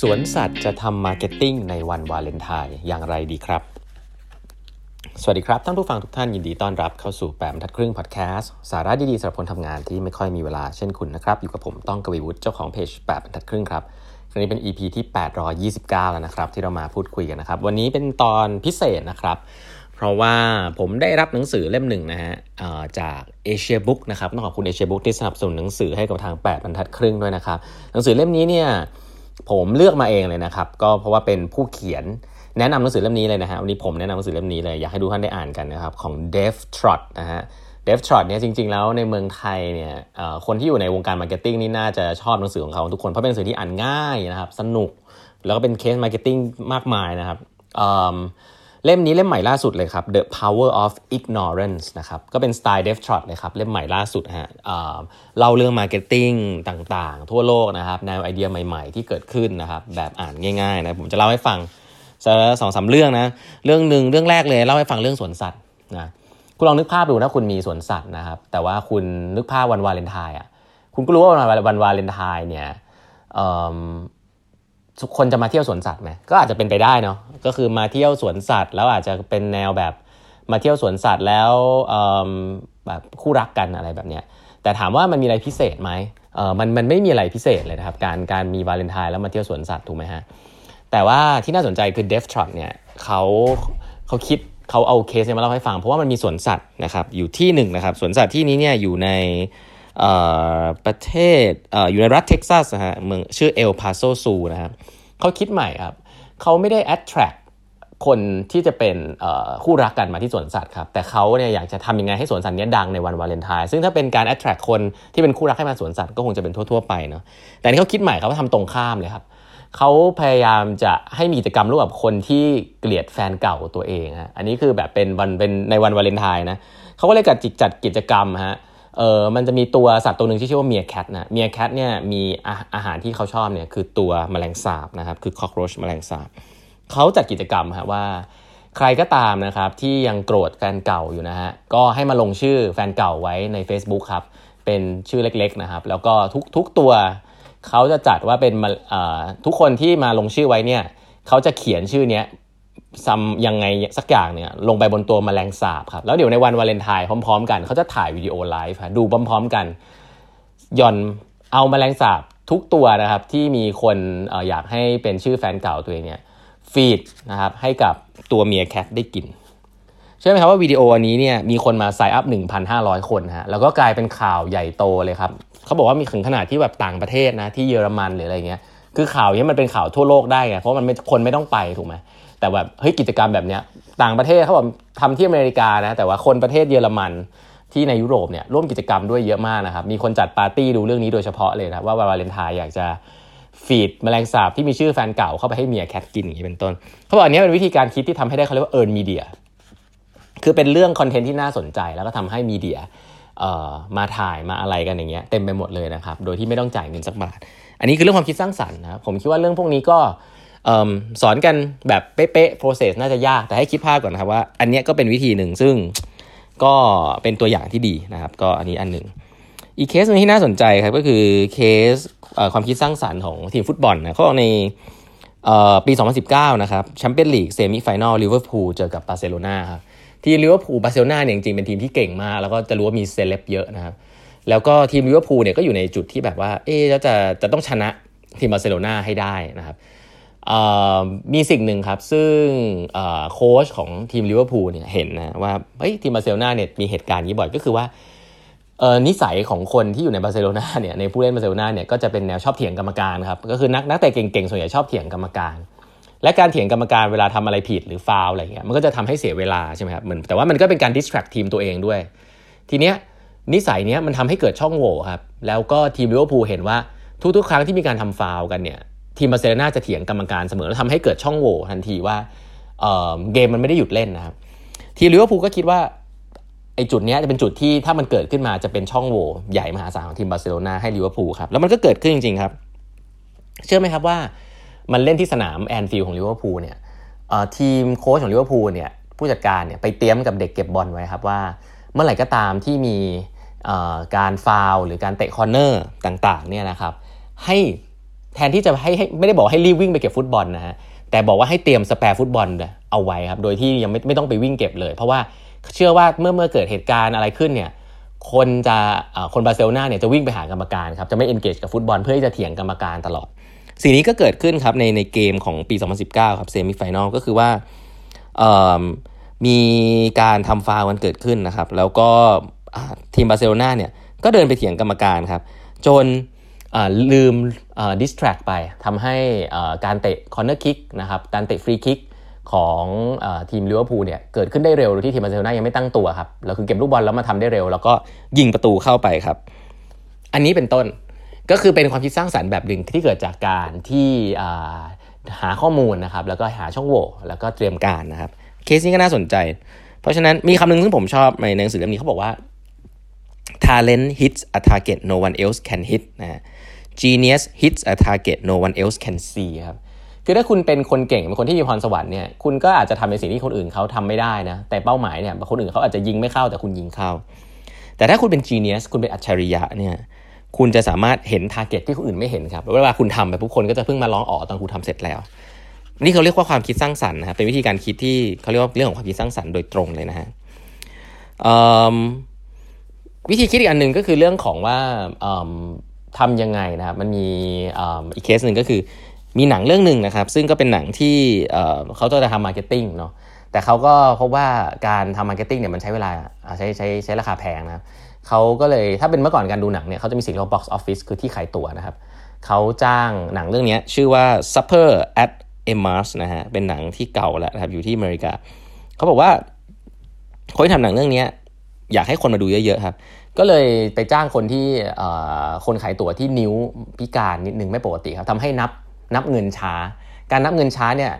สวนสัตว์จะทำ marketing ในวันวาเลนไทน์อย่างไรดีครับ สวัสดีครับท่านผู้ฟังทุกท่านยินดีต้อนรับเข้าสู่8บรรทัดครึ่งพอดแคสต์สาระดีๆสำหรับคนทำงานที่ไม่ค่อยมีเวลาเช่นคุณนะครับ อยู่กับผมต้องกวีวุฒิเจ้าของเพจ8บรรทัดครึ่งครับครั้งนี้เป็น EP ที่ 829 แล้วนะครับ ที่เรามาพูดคุยกันนะครับ วันนี้เป็นตอนพิเศษนะครับ เพราะว่าผมได้รับหนังสือเล่มหนึ่งนะฮะจาก AsiaBooks นะครับต้องขอบคุณ AsiaBooks ที่สนับสนุนหนังสือให้กับทาง8บรรทัดครึ่งด้วยนะครับหนังสือเล่มนี้เนี่ย ผมเลือกมาเองเลยนะครับ ก็เพราะว่าเป็นผู้เขียนแนะนำหนังสือเล่มนี้เลยนะฮะวันนี้ผมแนะนำหนังสือเล่มนี้เลย อยากให้ทุกท่านได้อ่านกันนะครับ ของ Dave Trott นะฮะ Dave Trott เนี่ยจริง ๆ แล้วในเมืองไทยเนี่ยคนที่อยู่ในวงการ marketing นี่น่าจะชอบหนังสือของเขาทุกคนเพราะเป็นหนังสือที่อ่านง่ายนะครับ สนุก แล้วก็เป็น case marketing มากมายนะครับ เล่มนี้เล่มใหม่ล่าสุดเลยครับ The Power of Ignorance นะครับ ก็เป็นสไตล์ Dave Trott เลยครับ เล่มใหม่ล่าสุดฮะเล่าเรื่อง marketing ต่างๆ ทั่วโลกนะครับแนวไอเดียใหม่ๆ ที่เกิดขึ้นนะครับ แบบอ่านง่ายๆนะผมจะเล่าให้ฟังสองสามเรื่องนะ เรื่องหนึ่งเรื่องแรกเลยเล่าให้ฟังเรื่องสวนสัตว์นะคุณลองนึกภาพดูนะคุณมีสวนสัตว์นะครับ แต่ว่าคุณนึกภาพวันวาเลนไทน์อะคุณก็รู้ว่าวันวาเลนไทน์เนี่ย ทุกคนจะมาเที่ยวสวนสัตว์ไหมก็อาจจะเป็นไปได้เนาะก็คือมาเที่ยวสวนสัตว์ แล้วอาจจะเป็นแนวแบบมาเที่ยวสวนสัตว์แล้วแบบคู่รักกันอะไรแบบเนี้ยแต่ถามว่ามันมีอะไรพิเศษไหมเออมันมันไม่มีอะไรพิเศษเลยนะครับ การการมีวาเลนไทน์แล้วมาเที่ยวสวนสัตว์ถูกไหมฮะแต่ว่าที่น่าสนใจคือ d e f t r o t เนี่ยเขาเขาคิดเขาเอาเคสเนี่ยมาเล่าให้ฟัง เพราะว่ามันมีสวนสัตว์นะครับอยู่ที่หนึ่งนะครับสวนสัตว์ที่นี้เนี่ยอยู่ใน ประเทศออยู่ในรัฐเท็กซัสนะฮะเมืองชื่อ El Paso Zoo นะครับเขาคิดใหม่ครับเขาไม่ได้ attract คนที่จะเป็นคู่รักกันมาที่สวนสัตว์ครับแต่เขาเนี่ยอยากจะทำยังไงให้สวนสัตว์นี้ดังในวันวาเลนไทน์ซึ่งถ้าเป็นการ attract คนที่เป็นคู่รักให้มาสวนสัตว์ก็คงจะเป็นทั่ว ๆ ไปเนาะแต่นี่เขาคิดใหม่เขาทำตรงข้ามเลยครับเขาพยายามจะให้มีกิจกรรมร่วมกับคนที่เกลียดแฟนเก่าตัวเองฮะอันนี้คือแบบเป็นวันเป็นในวันวาเลนไทน์นะเขาก็เลยจัดจัดกิจกรรมฮะ เออมันจะมีตัวสัตว์ตัวหนึ่งที่ชื่อว่าเมียแคทนะเมียแคทเนี่ยมีอาอาหารที่เขาชอบเนี่ยคือตัวแมลงสาบนะครับคือคอกโรชแมลงสาบเขาจัดกิจกรรมฮะว่า ใครก็ตามนะครับที่ยังโกรธแฟนเก่าอยู่นะฮะก็ให้มาลงชื่อแฟนเก่าไว้ใน Facebook ครับเป็นชื่อเล็กๆนะครับ แล้วก็ทุกทุกตัวเขาจะจัดว่าเป็นทุกคนที่มาลงชื่อไว้เนี่ยเขาจะเขียนชื่อเนี้ย ซัมยังไงสักอย่างเนี่ยลงไปบนตัวมแมลงสาบครับ แล้วเดี๋ยวในวันวาเลนไทน์พร้อมๆ กันเขาจะถ่ายวิดีโอไลฟ์ดูพร้อมๆกันย่อนเอามแมลงสาบทุกตัวนะครับที่มีคนออยากให้เป็นชื่อแฟนเก่าตัวเองเนี่ยฟีดนะครับให้กับตัวเมียแคทได้กินเชื่อไหมครับว่าวิดีโออันนี้เนี่ยมีคนมาไซอัพ 1,500 คนฮะแล้วก็กลายเป็นข่าวใหญ่โตเลยครับเขาบอกว่ามีถึงขนาดที่แบบต่างประเทศนะที่เยอรมันหรืออะไรเงี้ยคือข่าวนี้มันเป็นข่าวทั่วโลกได้ไงเพราะมันคนไม่ต้องไปถูกไหม แต่แบบเฮ้ยกิจกรรมแบบเนี้ยต่างประเทศเขาบอกทำที่อเมริกานะแต่ว่าคนประเทศเยอรมันที่ในยุโรปเนี่ยร่วมกิจกรรมด้วยเยอะมากนะครับมีคนจัดปาร์ตี้ดูเรื่องนี้โดยเฉพาะเลยนะว่าวาเลนไทน์อยากจะ feed แมลงสาบที่มีชื่อแฟนเก่าเข้าไปให้ meerkat กินอย่างนี้เป็นต้นเขาบอกอันนี้เป็นวิธีการคิดที่ทำให้ได้เขาเรียกว่า earned media คือเป็นเรื่อง content ที่น่าสนใจแล้วก็ทำให้ media มาถ่ายมาอะไรกันอย่างเงี้ยเต็มไปหมดเลยนะครับโดยที่ไม่ต้องจ่ายเงินสักบาทอันนี้คือเรื่องความคิดสร้างสรรค์นะครับผมคิดว่าเรื่องพวกนี้ก็ สอนกันแบบเป๊ะๆ process น่าจะยาก แต่ให้คิดภาพก่อนนะครับว่า อันนี้ก็เป็นวิธีหนึ่งซึ่งก็เป็นตัวอย่างที่ดีนะครับ ก็อันนี้อันหนึ่งอีกเคสนึงที่น่าสนใจครับก็คือเคสความคิดสร้างสรรค์ของทีมฟุตบอลนะเขาบอกในปี 2019 นะครับ Champions League semi-final ลิเวอร์พูลเจอกับบาร์เซโลนาครับทีมลิเวอร์พูลบาร์เซโลนาเนี่ยจริงๆเป็นทีมที่เก่งมาก แล้วก็จะรู้ว่ามีเซเลบเยอะนะครับแล้วก็ทีมลิเวอร์พูลเนี่ยก็อยู่ในจุดที่แบบว่าเอ๊ะจะจะต้องชนะทีมบาร์เซโลนาให้ได้นะครับ มีสิ่งหนึ่งครับ ซึ่งโค้ชของทีมลิเวอร์พูลเนี่ยเห็นนะว่าเฮ้ยทีมบาร์เซโลนาเนี่ยมีเหตุการณ์นี้บ่อยก็คือว่านิสัยของคนที่อยู่ในบาร์เซโลนาเนี่ยในผู้เล่นบาร์เซโลนาเนี่ยก็จะเป็นแนวชอบเถียงกรรมการครับก็คือนักนักเตะเก่งๆส่วนใหญ่ชอบเถียงกรรมการ และการเถียงกรรมการเวลาทำอะไรผิดหรือฟาวล์อะไรเงี้ยมันก็จะทำให้เสียเวลาใช่ไหมครับเหมือนแต่ว่ามันก็เป็นการ distract ทีมตัวเองด้วย ทีเนี้ยนิสัยเนี้ยมันทำให้เกิดช่องโหว่ครับแล้วก็ทีมลิเวอร์พูลเห็นว่าทุกๆ ครั้งที่มีการทำฟาวล์กันเนี่ย ทีมบาร์เซโลนาจะเถียงกรรมการเสมอแล้วทำให้เกิดช่องโหว่ทันทีว่าเเกมมันไม่ได้หยุดเล่นนะครับ ทีมลิเวอร์พูลก็คิดว่าไอ้จุดนี้จะเป็นจุดที่ถ้ามันเกิดขึ้นมาจะเป็นช่องโหว่ใหญ่มหาศาลของทีมบาร์เซโลนาให้ลิเวอร์พูลครับแล้วมันก็เกิดขึ้นจริงๆครับ เชื่อไหมครับว่ามันเล่นที่สนามแอนฟิลด์ของลิเวอร์พูลเนี่ยทีมโค้ชของลิเวอร์พูลเนี่ยผู้จัดการเนี่ยไปเตรียมกับเด็กเก็บบอลไว้ครับว่า เมื่อไหร่ก็ตามที่มีการฟาวหรือการเตะคอร์เนอร์ต่างๆเนี่ยนะครับให้ แทนที่จะให้ไม่ได้บอกให้รีบวิ่งไปเก็บฟุตบอลนะฮะแต่บอกว่าให้เตรียม spare ฟุตบอลเอาไว้ครับโดยที่ยังไม่ไม่ต้องไปวิ่งเก็บเลย เพราะว่าเชื่อว่าเมื่อเมื่อเกิดเหตุการณ์อะไรขึ้นเนี่ยคนจะคนบาร์เซโลนาเนี่ยจะวิ่งไปหากรรมการครับจะไม่ engage กับฟุตบอลเพื่อที่จะเถียงกรรมการตลอด สิ่งนี้ก็เกิดขึ้นครับในในเกมของปี 2019 ครับ semi-final ก็คือว่ามีการทำฟาวกันเกิดขึ้นนะครับ แล้วก็ทีมบาร์เซโลนาเนี่ยก็เดินไปเถียงกรรมการครับ จน ลืม distract ไปทำให้การเตะ corner kick นะครับการเตะฟรีคิกของอทีมลิเวอร์พูลเนี่ยเกิดขึ้นได้เร็วโดยที่ทีมบาร์เซโลนายังไม่ตั้งตัวครับแล้วคือเก็บลูกบอลแล้วมาทำได้เร็ว แล้วก็ยิงประตูเข้าไปครับ อันนี้เป็นต้นก็คือเป็นความคิดสร้างสรรค์แบบหนึ่งที่เกิดจากการที่หาข้อมูลนะครับแล้วก็หาช่องโหว่แล้วก็เตรียมการนะครับ เคสนี้ก็น่าสนใจ เพราะฉะนั้นมีคำหนึ่งซึ่งผมชอบในหนังสือเล่มนี้เขาบอกว่า talent hits a target no one else can hit นะ genius hits a target no one else can see ครับคือถ้าคุณเป็นคนเก่งเป็นคนที่มีพรสวรรค์เนี่ยคุณก็อาจจะทำในสิ่งที่คนอื่นเขาทำไม่ได้นะแต่เป้าหมายเนี่ยคนอื่นเขาอาจจะยิงไม่เข้าแต่คุณยิงเข้า แต่ถ้าคุณเป็น genius คุณเป็นอัจฉริยะเนี่ยคุณจะสามารถเห็น target ที่คนอื่นไม่เห็นครับเวลาคุณทำไปผู้คนก็จะเพิ่งมาร้องอ๋อตอนคุณทำเสร็จแล้ว นี่เขาเรียกว่าความคิดสร้างสรรค์นะครับเป็นวิธีการคิดที่เขาเรียกว่าเรื่องของความคิดสร้างสรรค์โดยตรงเลยนะฮะ วิธีคิดอีกอันหนึ่งก็คือเรื่องของว่าทำยังไงนะครับ มันมีอีกเคสหนึ่งก็คือมีหนังเรื่องหนึ่งนะครับ ซึ่งก็เป็นหนังที่เขาจะทำ marketing เนาะแต่เขาก็พบว่าการทำ marketing เนี่ยมันใช้เวลาใช้ใช้ใช้ราคาแพงนะครับเขาก็เลยถ้าเป็นเมื่อก่อนการดูหนังเนี่ยเขาจะมีสิ่งเรียกว่า box office คือที่ขายตั๋วนะครับเขาจ้างหนังเรื่องนี้ชื่อว่า Supper at Emma's นะฮะเป็นหนังที่เก่าแล้วนะครับอยู่ที่อเมริกาเขาบอกว่าคนที่ทำหนังเรื่องนี้ อยากให้คนมาดูเยอะๆครับ ก็เลยไปจ้างคนที่คนขายตั๋วที่นิ้วพิการนิดนึงไม่ปกติครับทำให้นับนับเงินช้า การนับเงินช้าเนี่ย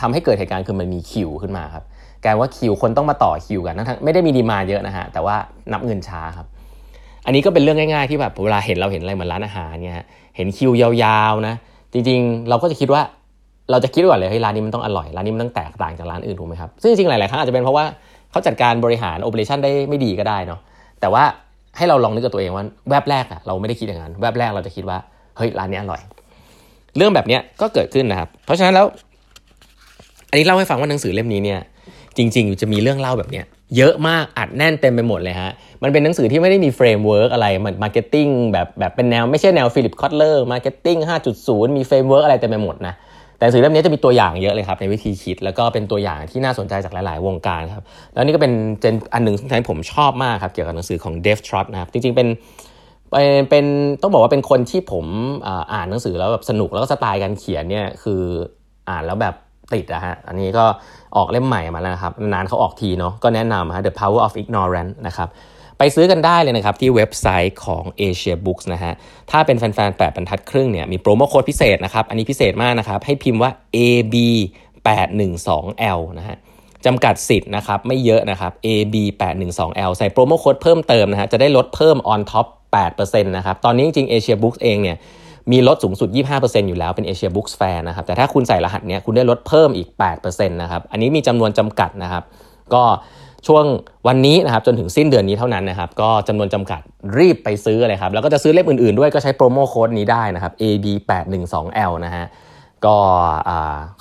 ทำให้เกิดเหตุการณ์คือมันมีคิวขึ้นมาครับกลายว่าคิวคนต้องมาต่อคิวกันทั้งไม่ได้มีดีมาเยอะนะฮะแต่ว่านับเงินช้าครับ อันนี้ก็เป็นเรื่องง่ายๆที่แบบเวลาเห็นเราเห็นอะไรเหมือนร้านอาหารเนี่ยเห็นคิวยาวๆนะ จริงๆ เราก็จะคิดว่าเราจะคิดก่อนเลยเฮ้ยร้านนี้มันต้องอร่อยร้านนี้มันต้องแตกต่างจากร้านอื่นถูกไหมครับซึ่งจริงๆหลายๆครั้งอาจจะเป็นเพราะว่า เขาจัดการบริหารโอเปอเรชั่นได้ไม่ดีก็ได้เนาะแต่ว่าให้เราลองนึกกับตัวเองว่าแวบแรกอะเราไม่ได้คิดอย่างนั้นแวบแรกเราจะคิดว่าเฮ้ยร้านนี้อร่อย เรื่องแบบนี้ก็เกิดขึ้นนะครับ เพราะฉะนั้นแล้ว อันนี้เล่าให้ฟังว่าหนังสือเล่มนี้เนี่ย จริง ๆ จะมีเรื่องเล่าแบบเนี้ยเยอะมากอัดแน่นเต็มไปหมดเลยฮะ มันเป็นหนังสือที่ไม่ได้มี framework อะไร มัน marketing แบบแบบเป็นแนวไม่ใช่แนวฟิลิปคอตเลอร์ marketing 5.0 มี framework อะไรเต็มไปหมดนะ แต่หนังสือเล่มนี้จะมีตัวอย่างเยอะเลยครับในวิธีคิด แล้วก็เป็นตัวอย่างที่น่าสนใจจากหลาย ๆ วงการครับแล้วนี่ก็เป็นเจนอันหนึ่งที่ผมชอบมากครับเกี่ยวกับหนังสือของ Dave Trott นะครับจริง ๆ เป็นเป็นต้องบอกว่าเป็นคนที่ผมอ่านหนังสือแล้วแบบสนุกแล้วก็สไตล์การเขียนเนี่ยคืออ่านแล้วแบบติดอะฮะอันนี้ก็ออกเล่มใหม่มาแล้วนะครับนานเขาออกทีเนาะก็แนะนำฮะ The Power of Ignorance นะครับ ไปซื้อกันได้เลยนะครับ ที่เว็บไซต์ของ Asia Books นะฮะ ถ้าเป็นแฟนๆ8บรรทัดครึ่งเนี่ยมีโปรโมโค้ดพิเศษนะครับ อันนี้พิเศษมากนะครับ ให้พิมพ์ว่า AB 8 1 2 L นะฮะจำกัดสิทธิ์นะครับ ไม่เยอะนะครับ AB 8 1 2 L ใส่โปรโมโค้ดเพิ่มเติมนะฮะ จะได้ลดเพิ่ม on top 8%นะครับ ตอนนี้จริงๆ Asia Books เองเนี่ยมีลดสูงสุด 25%อยู่แล้วเป็น Asia Books Fair นะครับ แต่ถ้าคุณใส่รหัสเนี้ยคุณได้ลดเพิ่มอีก 8%นะครับ อันนี้มีจำนวนจำกัดนะครับ ก็ ช่วงวันนี้นะครับจนถึงสิ้นเดือนนี้เท่านั้นนะครับก็จำนวนจำกัดรีบไปซื้อเลยครับแล้วก็จะซื้อเล่มอื่นๆด้วยก็ใช้โปรโมโค้ดนี้ได้นะครับ AB812L นะฮะก็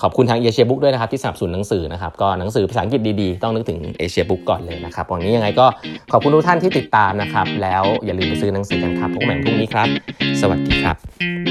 ขอบคุณทางเอเชียบุ๊กด้วยนะครับที่สนับสนุนหนังสือนะครับก็หนังสือภาษาอังกฤษดีๆ ต้องนึกถึงเอเชียบุ๊กก่อนเลยนะครับวันนี้ยังไงก็ขอบคุณทุกท่านที่ติดตามนะครับแล้วอย่าลืมไปซื้อหนังสือกันครับพบกันใหม่พรุ่งนี้ครับ สวัสดีครับ